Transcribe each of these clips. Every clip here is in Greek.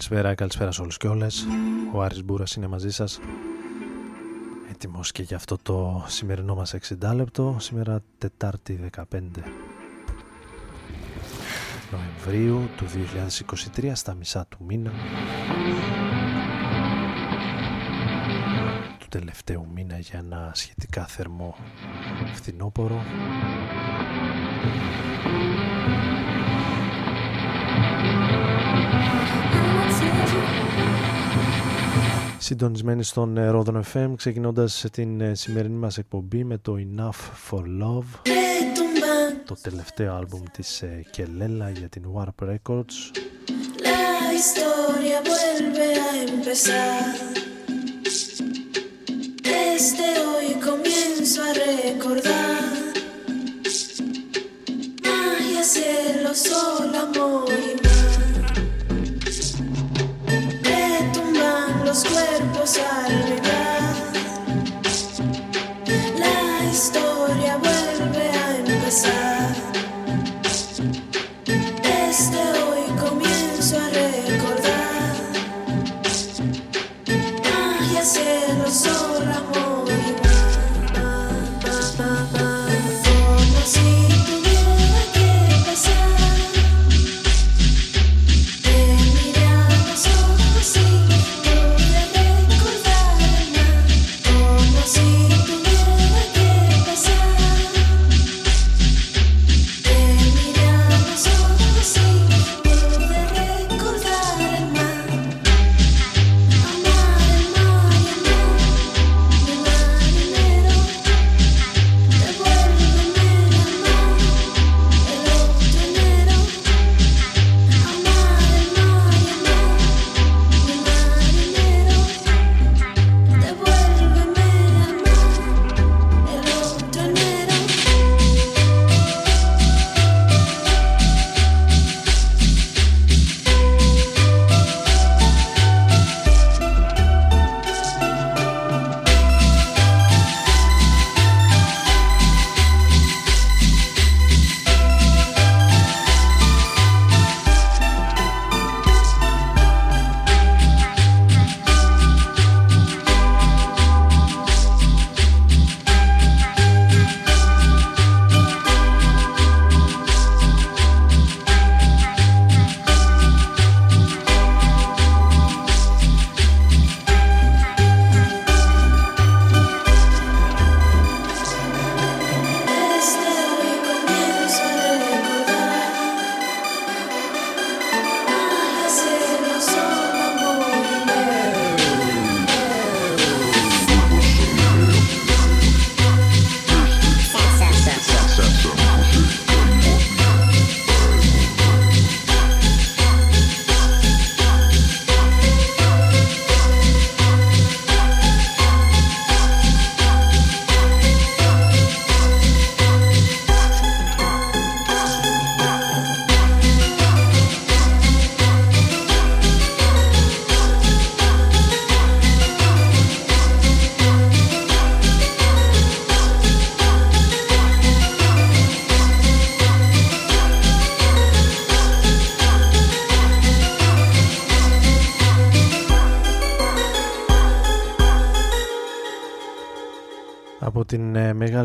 Καλησπέρα, καλησπέρα σε όλους και όλες. Ο Άρης Μπούρας είναι μαζί σας. Έτοιμος και για αυτό το σημερινό μας 60 λεπτό. Σήμερα Τετάρτη 15 Νοεμβρίου του 2023 στα μισά του μήνα. Του τελευταίου μήνα για ένα σχετικά θερμό φθινόπορο. Συντονισμένοι στον Ρόδον FM ξεκινώντας την ε, σημερινή μας εκπομπή με το Enough for Love το τελευταίο άλμπουμ της Κελέλα ε, για την Warp Records La historia vuelve a empezar Desde hoy comienzo a recordar Magia, cielo, sol, amor y los cuerpos al llegar.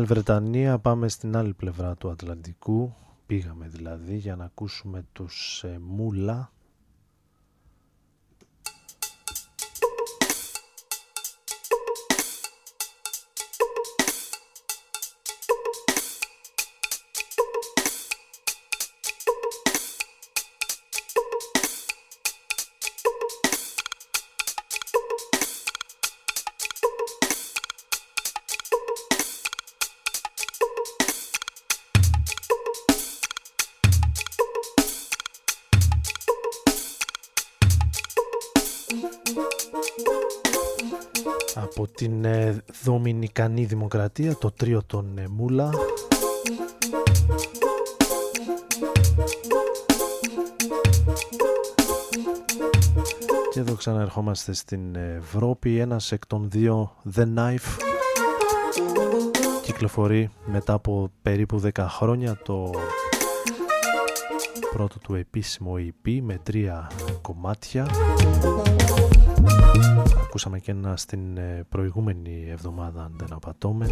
Βρετανία πάμε στην άλλη πλευρά του Ατλαντικού. Πήγαμε δηλαδή για να ακούσουμε τους ε, Μούλα την ε, Δομινικανή Δημοκρατία, το τρίο των ε, Μούλα. Και εδώ ξαναερχόμαστε στην Ευρώπη, ένας εκ των δύο The Knife κυκλοφορεί μετά από περίπου 10 χρόνια το πρώτο του επίσημο EP με τρία κομμάτια. Ακούσαμε και ένα στην ε, προηγούμενη εβδομάδα αν δεν απατώμε.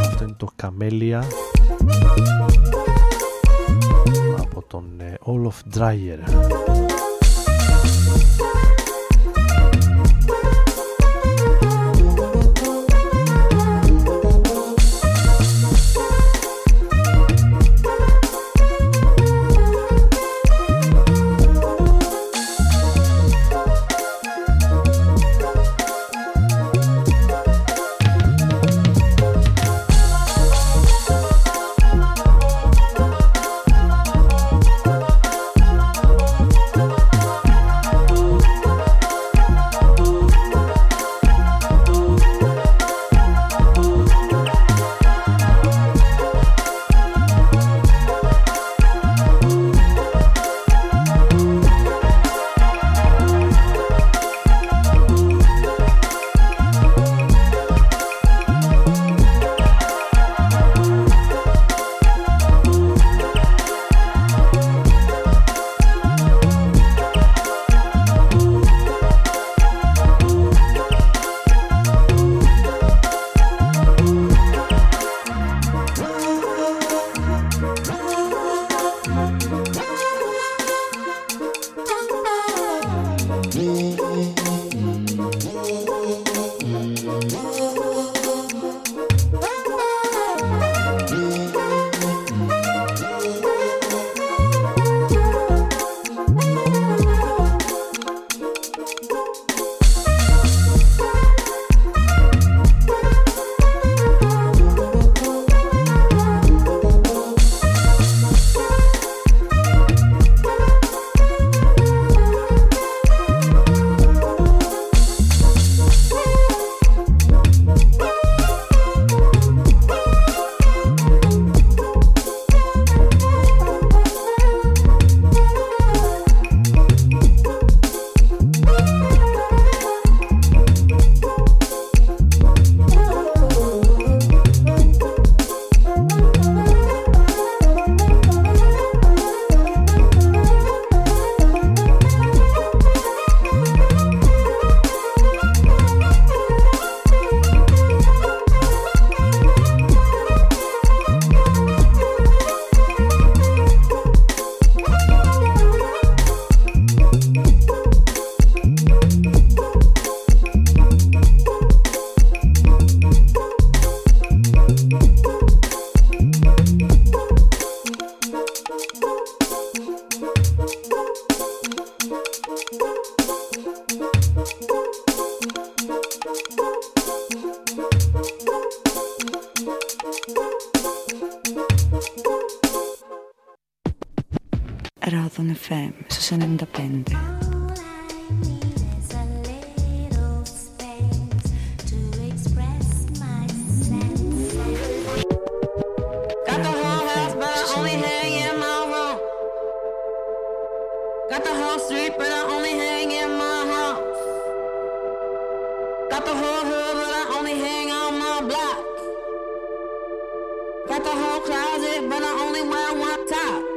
Αυτό είναι το Καμέλια από τον ε, Olaf Dreyer Got the whole closet, but I only wear one my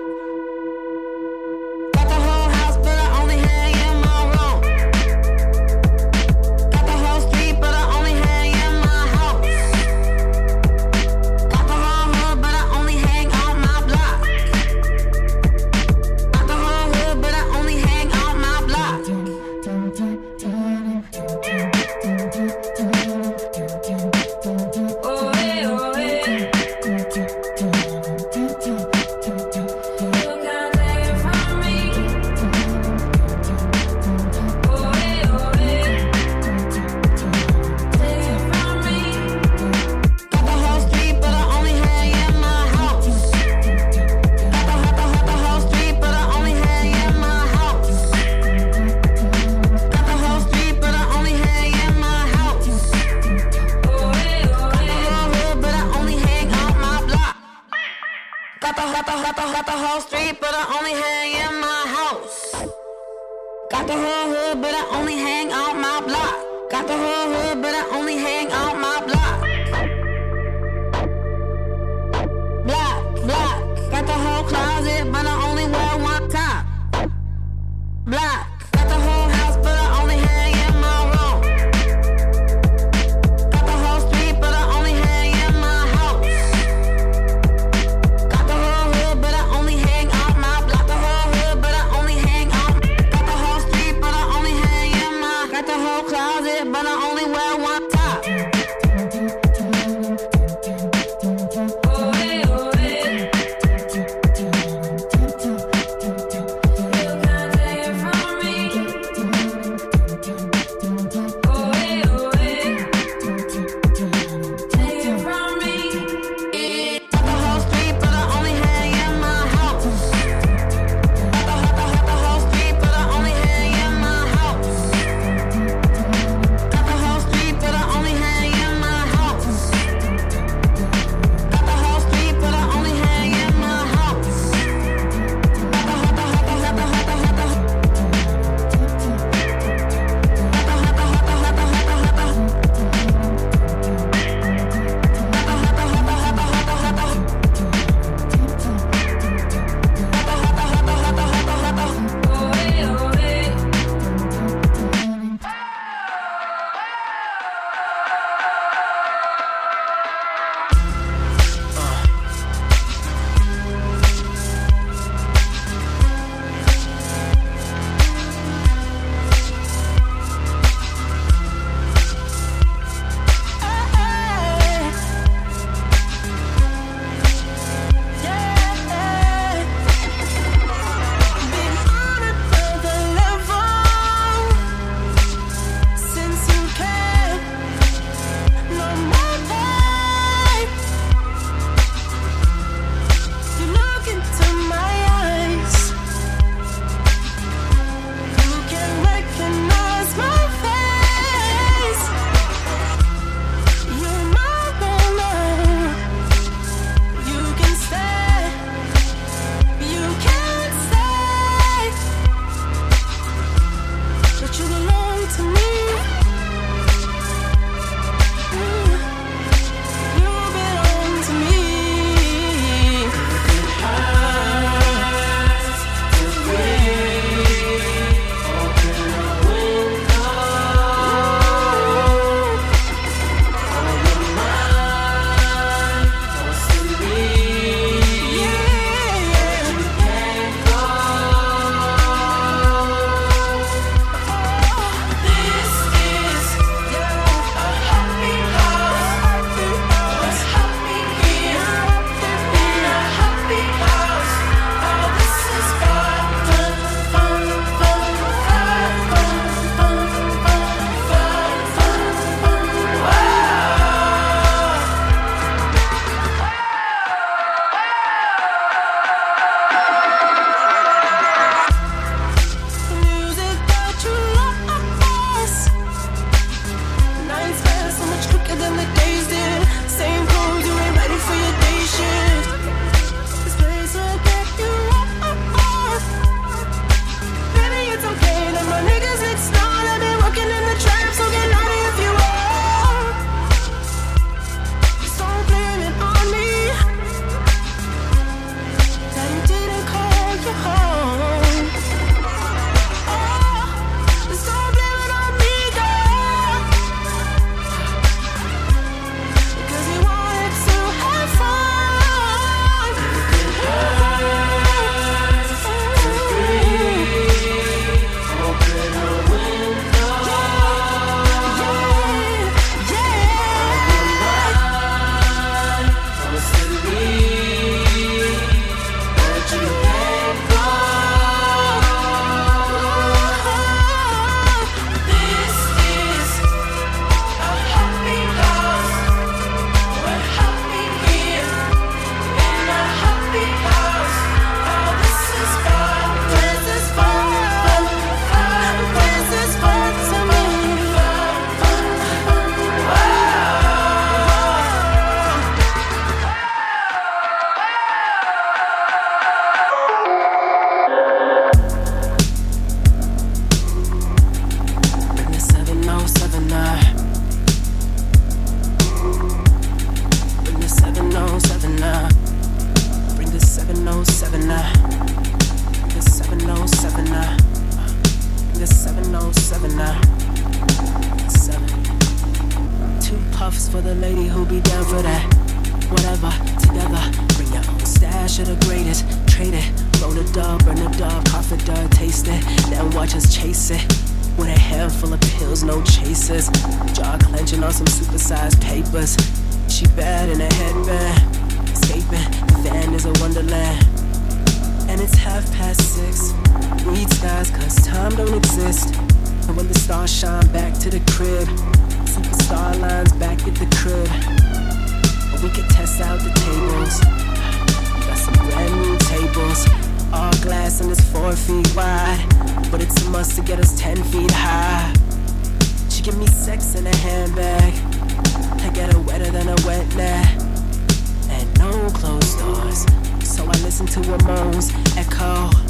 to echo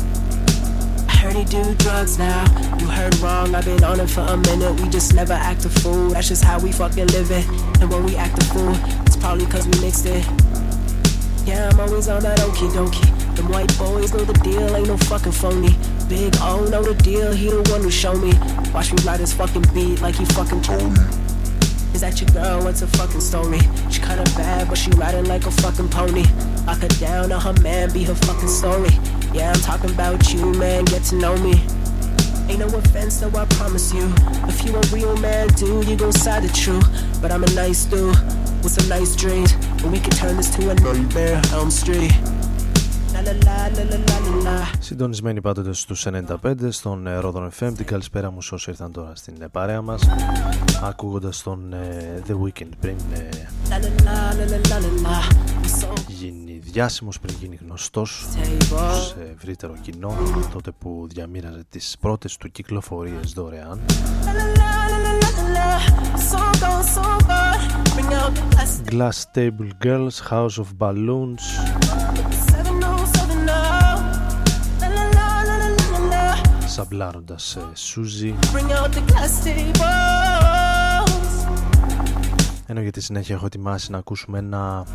heard he do drugs now. You heard wrong, I've been on it for a minute. We just never act a fool. That's just how we fucking live it. And when we act a fool, it's probably cause we mixed it. Yeah, I'm always on that okie dokie. Them white boys know the deal, ain't no fucking phony. Big O know the deal, he the one who show me. Watch me ride his fucking beat like he fucking told me. Is that your girl? What's a fucking story? She kinda bad, but she riding like a fucking pony. Lock her down, or her man be her fucking story. Yeah, I'm talking about you, man. Get to know me. Ain't no offense, though, I promise you. If you a real man, dude, you gon' side the truth. But I'm a nice dude with some nice dreams. And we can turn this to a nightmare, Elm Street. Συντονισμένοι πάντοτε στους 95 στον Rodon FM Την καλησπέρα μου όσοι ήρθαν τώρα στην παρέα μας Ακούγοντας τον The Weeknd πριν γίνει διάσημος, πριν γίνει γνωστός σε ευρύτερο κοινό τότε που διαμήραζε τις πρώτες του κυκλοφορίες δωρεάν. Glass Table Girls, House of Balloons. Σαμπλάροντας Σούζι ενώ για τη συνέχεια έχω ετοιμάσει να ακούσουμε ένα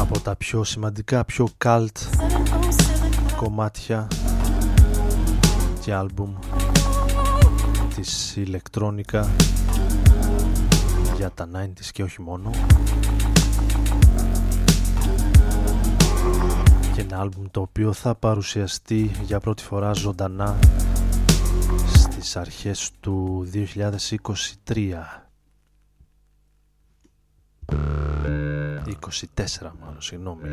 από τα πιο σημαντικά, πιο cult κομμάτια και άλμπουμ της ηλεκτρόνικα για τα 90's και όχι μόνο. Και ένα άλμπουμ το οποίο θα παρουσιαστεί για πρώτη φορά ζωντανά στις αρχές του 2023 24 μάλλον, συγγνώμη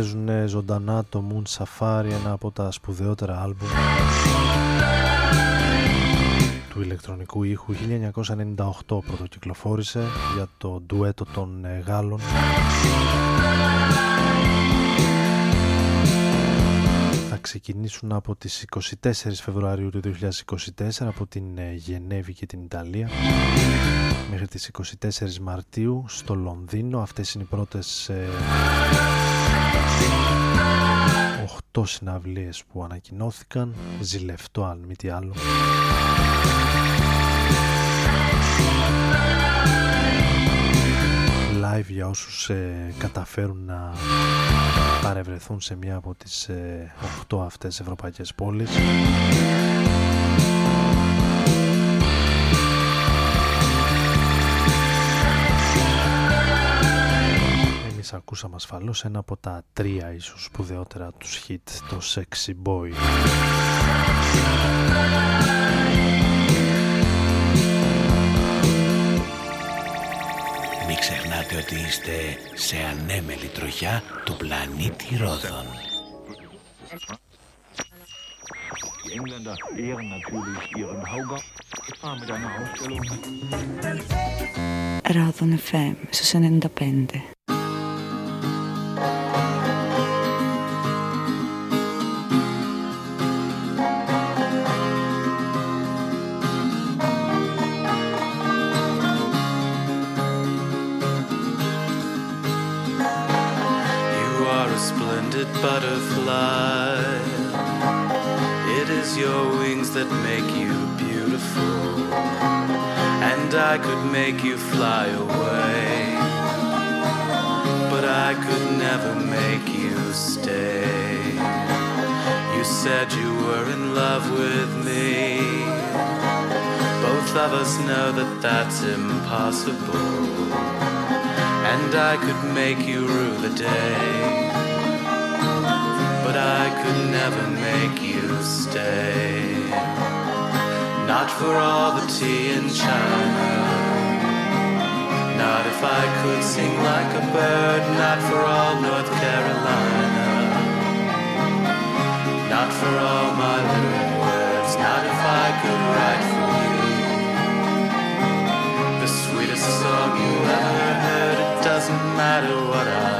παίζουν ζωντανά το Moon Safari ένα από τα σπουδαιότερα άλμπουμ του ηλεκτρονικού ήχου. 1998 πρωτοκυκλοφόρησε για το ντουέτο των ε, Γάλλων. Θα ξεκινήσουν από τις 24 Φεβρουαρίου του 2024 από την ε, Γενέβη και την Ιταλία μέχρι τις 24 Μαρτίου στο Λονδίνο. Αυτές είναι οι πρώτες 8 ε, συναυλίες που ανακοινώθηκαν. Ζηλευτό αν μη τι άλλο. Live για όσους ε, καταφέρουν να παρευρεθούν σε μια από τις ε, 8 αυτές ευρωπαϊκές πόλεις Εμείς ακούσαμε ασφαλώς ένα από τα τρία ίσως σπουδαιότερα τους hit, το Sexy Boy ξεχνάτε ότι είστε σε ανέμελη τροχιά του πλανήτη Ρόδων. Ρόδων FM στους 95. Butterfly. It is your wings that make you beautiful, and I could make you fly away, but I could never make you stay. You said you were in love with me. Both of us know that that's impossible, and I could make you rue the day I could never make you stay. Not for all the tea in China. Not if I could sing like a bird, not for all North Carolina. Not for all my lyric words, not if I could write for you. The sweetest song you ever heard, it doesn't matter what I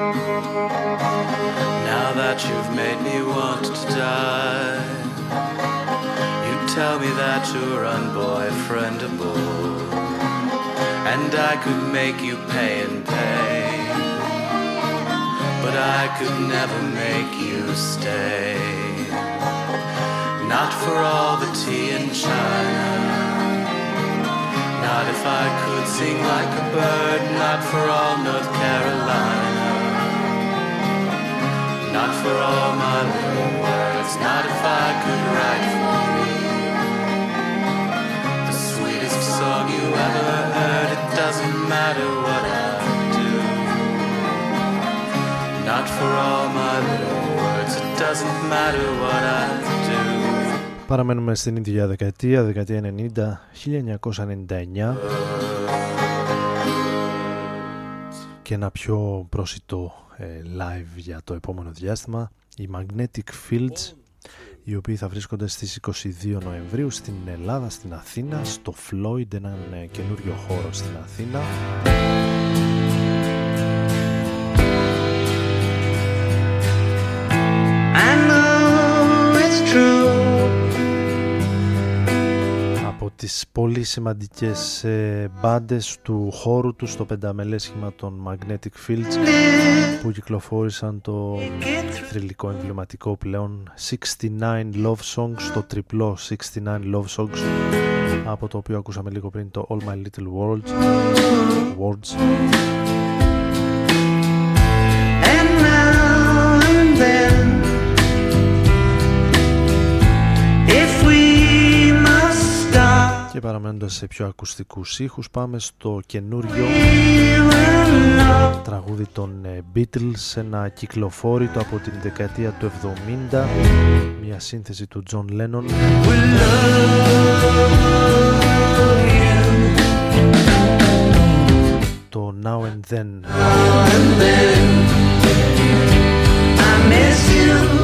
Now that you've made me want to die you tell me that you're unboyfriendable. And I could make you pay and pay But I could never make you stay. Not for all the tea in China Not if I could sing like a bird Not for all North Carolina Not for all my little words Not if I could write for you song you ever heard. It doesn't matter what I do. Not for all my little words. It doesn't matter what I do. Παραμένουμε στην ίδια δεκαετία, δεκαετία 90, 1999 και ένα πιο πρόσιτο ε, live για το επόμενο διάστημα η Magnetic Fields οι οποίοι θα βρίσκονται στις 22 Νοεμβρίου στην Ελλάδα, στην Αθήνα, στο Floyd, έναν ε, καινούριο χώρο στην Αθήνα. I know it's true τις πολύ σημαντικές ε, μπάντες του χώρου τους στο πενταμελές σχήμα των Magnetic Fields που κυκλοφόρησαν το θρηλυκό εμβληματικό πλέον 69 Love Songs, το τριπλό 69 Love Songs από το οποίο ακούσαμε λίγο πριν το All My Little Worlds, Words. And now and then παραμένοντας σε πιο ακουστικούς ήχους πάμε στο καινούριο τραγούδι των ε, Beatles ένα κυκλοφόρητο από την δεκαετία του 70 μια σύνθεση του John Lennon το Now and Then, Now and then. I miss you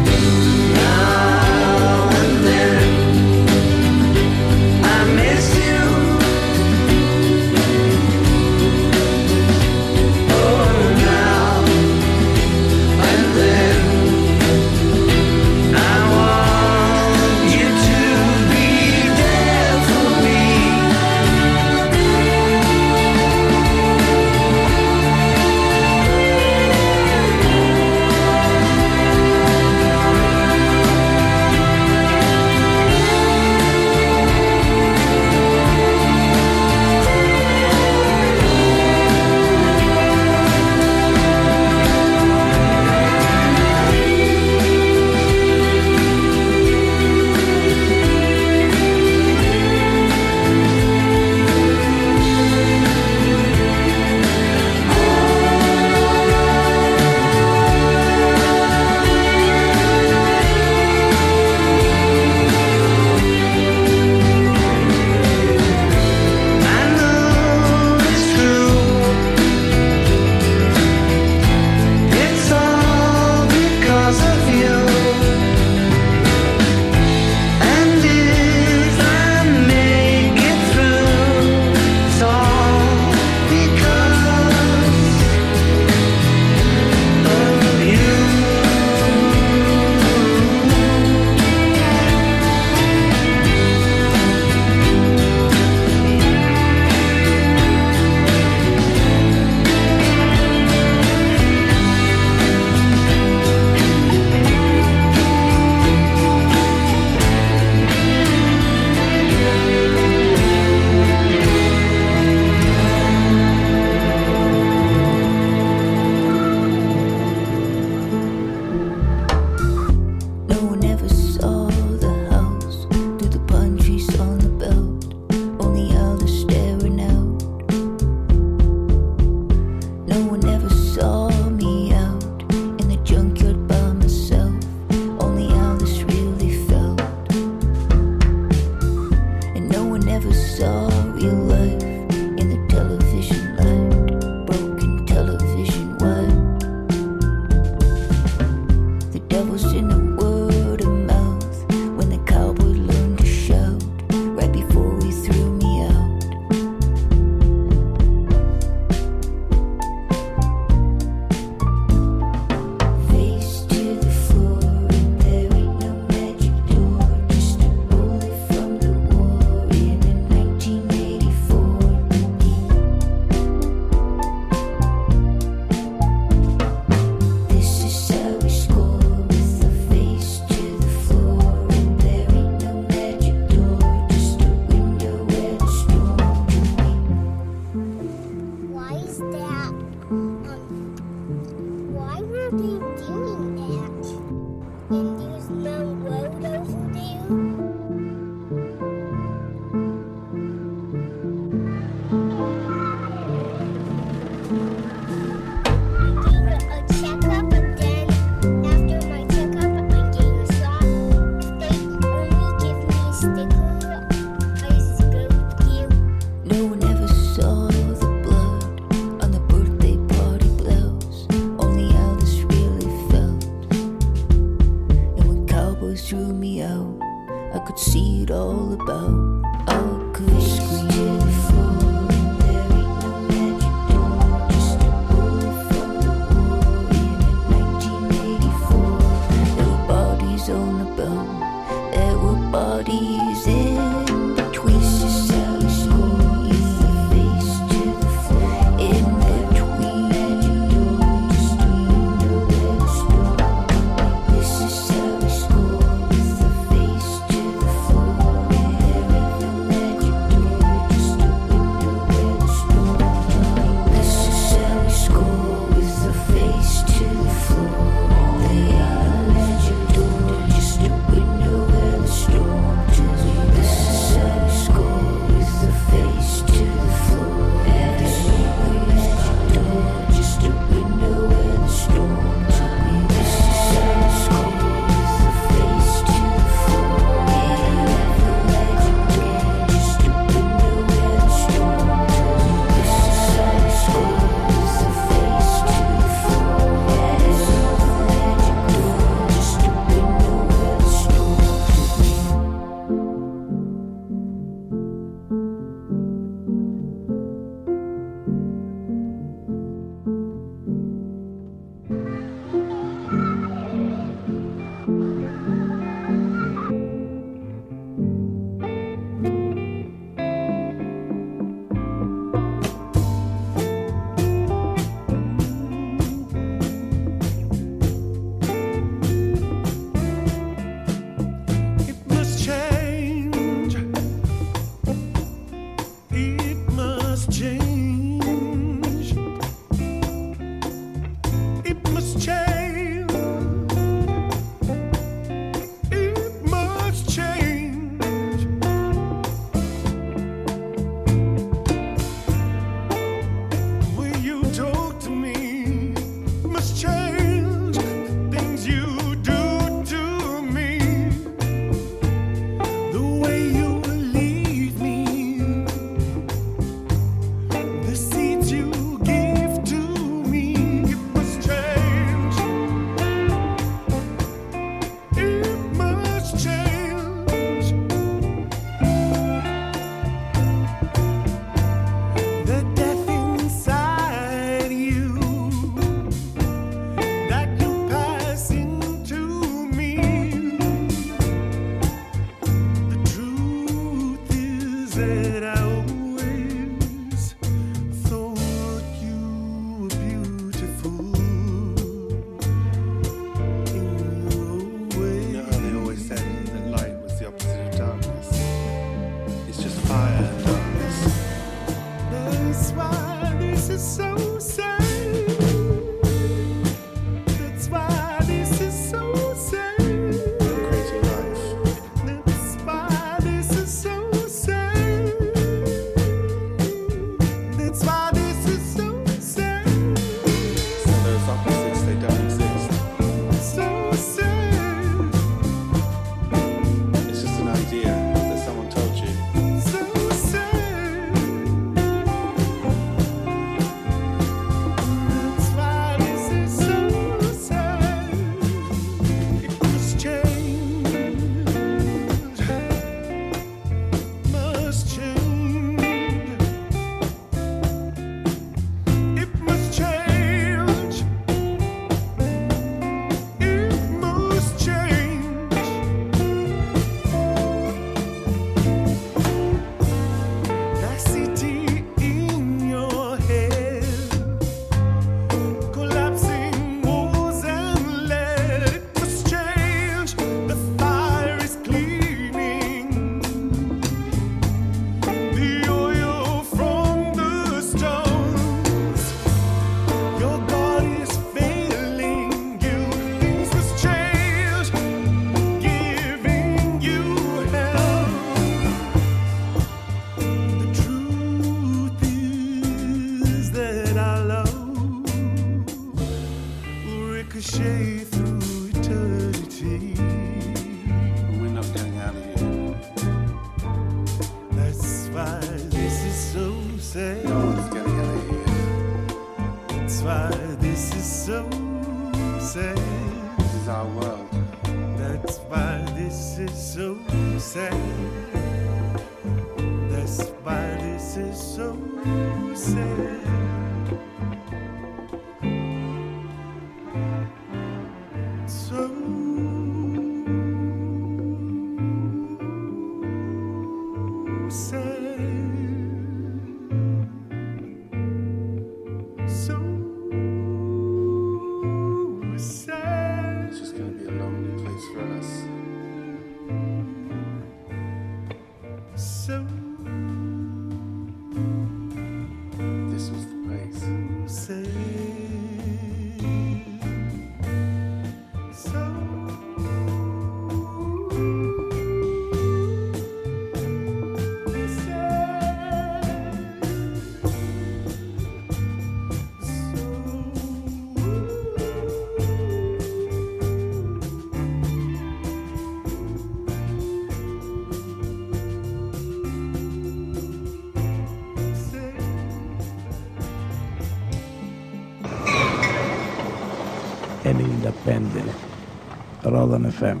Northern FM.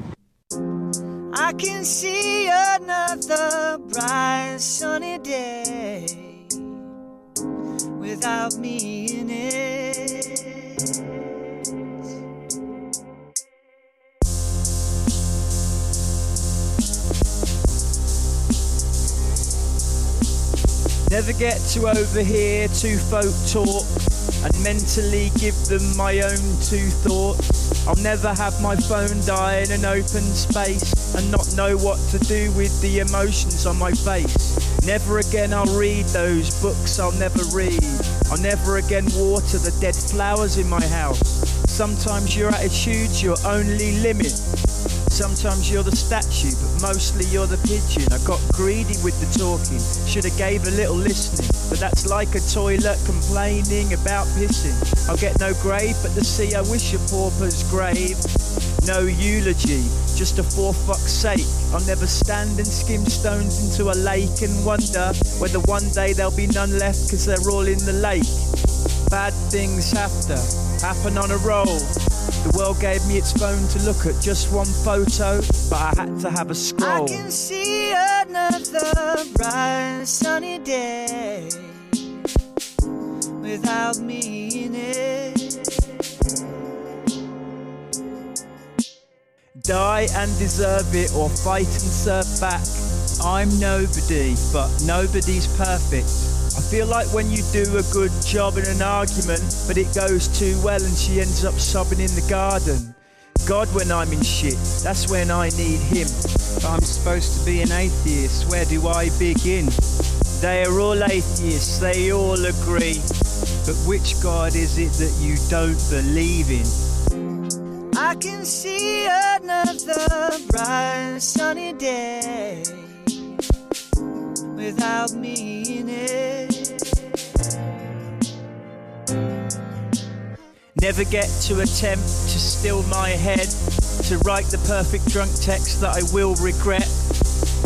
I can see another bright sunny day without me in it. Never get to overhear two folk talk and mentally give them my own two thoughts. I'll never have my phone die in an open space and not know what to do with the emotions on my face. Never again I'll read those books I'll never read. I'll never again water the dead flowers in my house. Sometimes your attitude's your only limit. Sometimes you're the statue, but mostly you're the pigeon. I got greedy with the talking, should have gave a little listening. But that's like a toilet complaining about pissing. I'll get no grave, but the sea I wish a pauper's grave. No eulogy, just a for fuck's sake. I'll never stand and skim stones into a lake and wonder whether one day there'll be none left because they're all in the lake. Bad things have to happen on a roll. The world gave me its phone to look at just one photo, but I had to have a scroll. I can see another bright sunny day without me in it. Die and deserve it, or fight and serve back. I'm nobody, but nobody's perfect. I feel like when you do a good job in an argument, but it goes too well and she ends up sobbing in the garden. God, when I'm in shit, that's when I need Him. I'm supposed to be an atheist, where do I begin? They are all atheists, they all agree. But which God is it that you don't believe in? I can see another bright sunny day without me in it. Never get to attempt to still my head, to write the perfect drunk text that I will regret.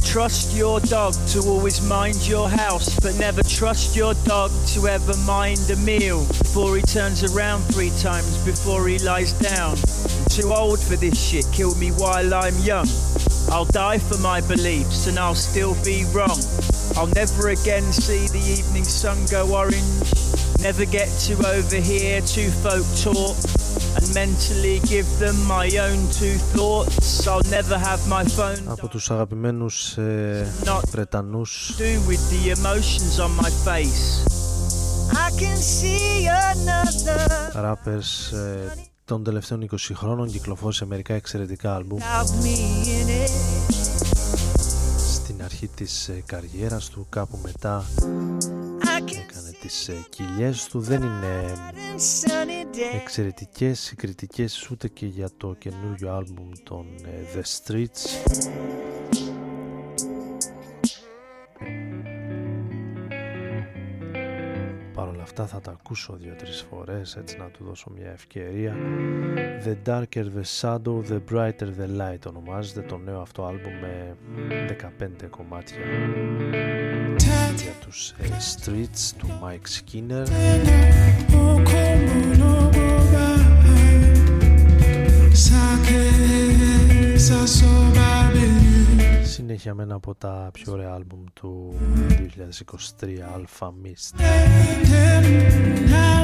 Trust your dog to always mind your house, but never trust your dog to ever mind a meal before he turns around three times before he lies down. I'm too old for this shit, kill me while I'm young. I'll die for my beliefs and I'll still be wrong. I'll never again see the evening sun go orange. Never get to overhear two folk talk and mentally give them my own two thoughts. I'll never have my phone. Από τους αγαπημένους ε, Βρετανούς do with the emotions on my face. I can see another rappers ε, των τελευταίων 20 χρόνων κυκλοφόρησε μερικά εξαιρετικά άλμπουμ στην αρχή της ε, καριέρας του κάπου μετά έκανε τις ε, κοιλιές του δεν είναι εξαιρετικές οι κριτικές ούτε και για το καινούριο άλμπουμ των ε, The Streets. Παρ' όλα αυτά θα τα ακούσω δύο-τρεις φορές έτσι να του δώσω μια ευκαιρία. The Darker the Shadow, The Brighter the Light ονομάζεται το νέο αυτό άλμπουμ με 15 κομμάτια για τους ε, Streets του Mike Skinner. Συνέχεια με ένα από τα πιο ωραία άλμπουμ του 2023 Alpha Mist. Now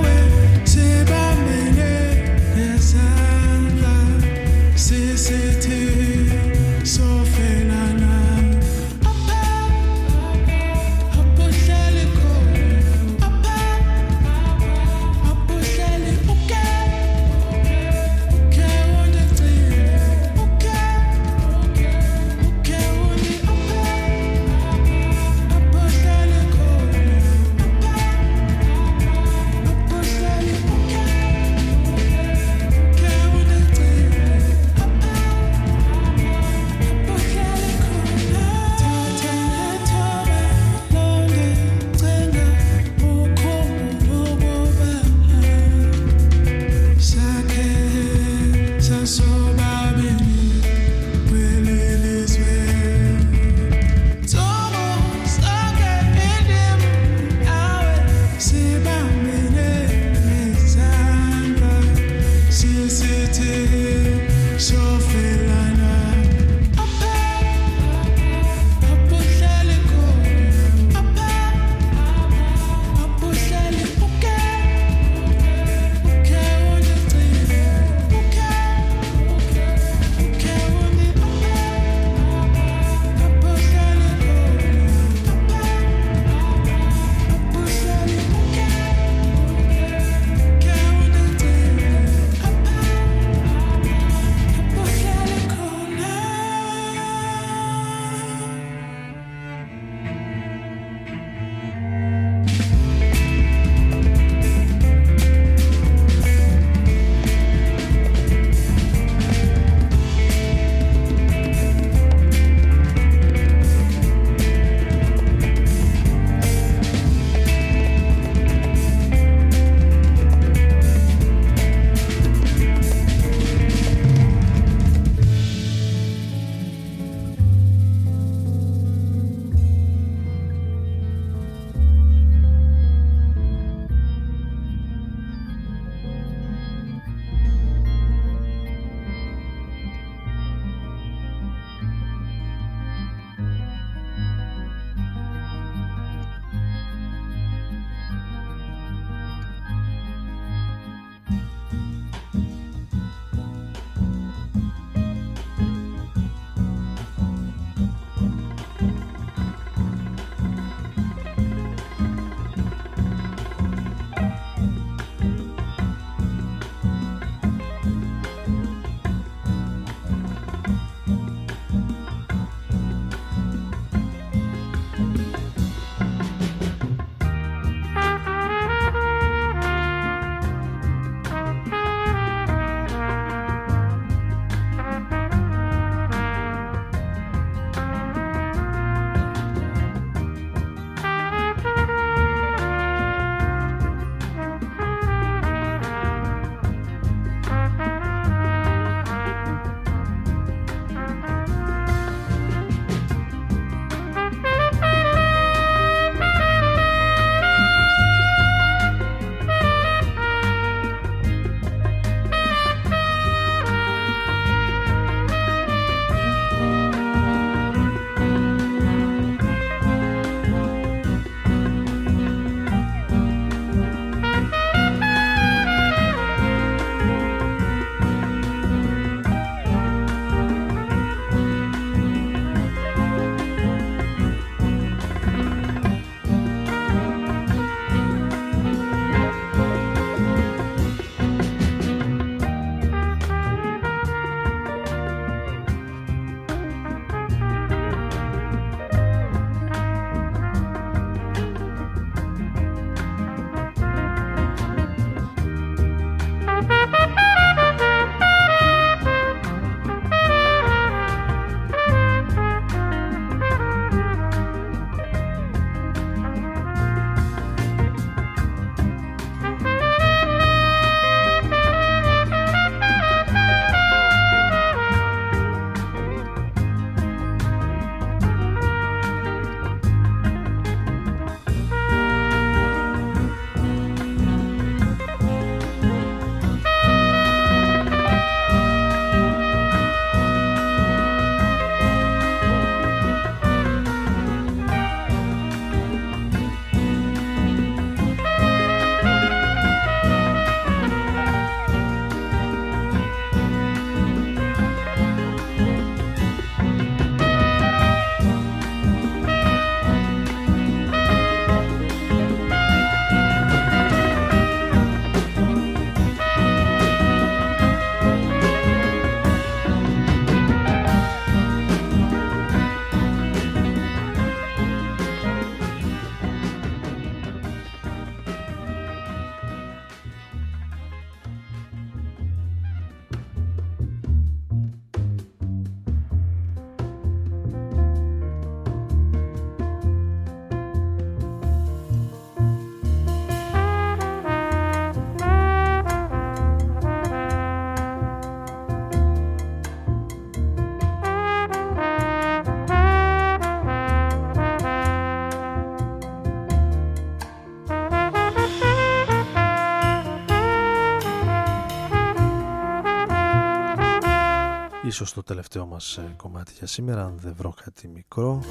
ίσως το τελευταίο μας ε, κομμάτι για σήμερα αν δεν βρω κάτι μικρό.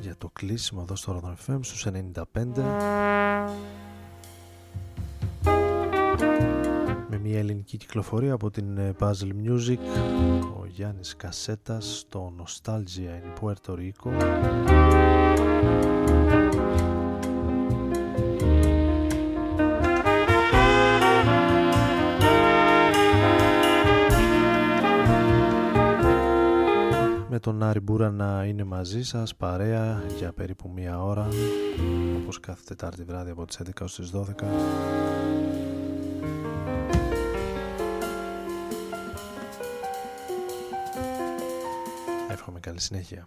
Για το κλείσιμο εδώ στο Rodon FM στους 95 με μια ελληνική κυκλοφορία από την ε, Puzzle Music ο Γιάννης Κασέτας στο Nostalgia in Puerto Rico με τον Άρη Μπούρα να είναι μαζί σας παρέα για περίπου μία ώρα όπως κάθε Τετάρτη βράδυ από τις 11 ως τις 12 Εύχομαι καλή συνέχεια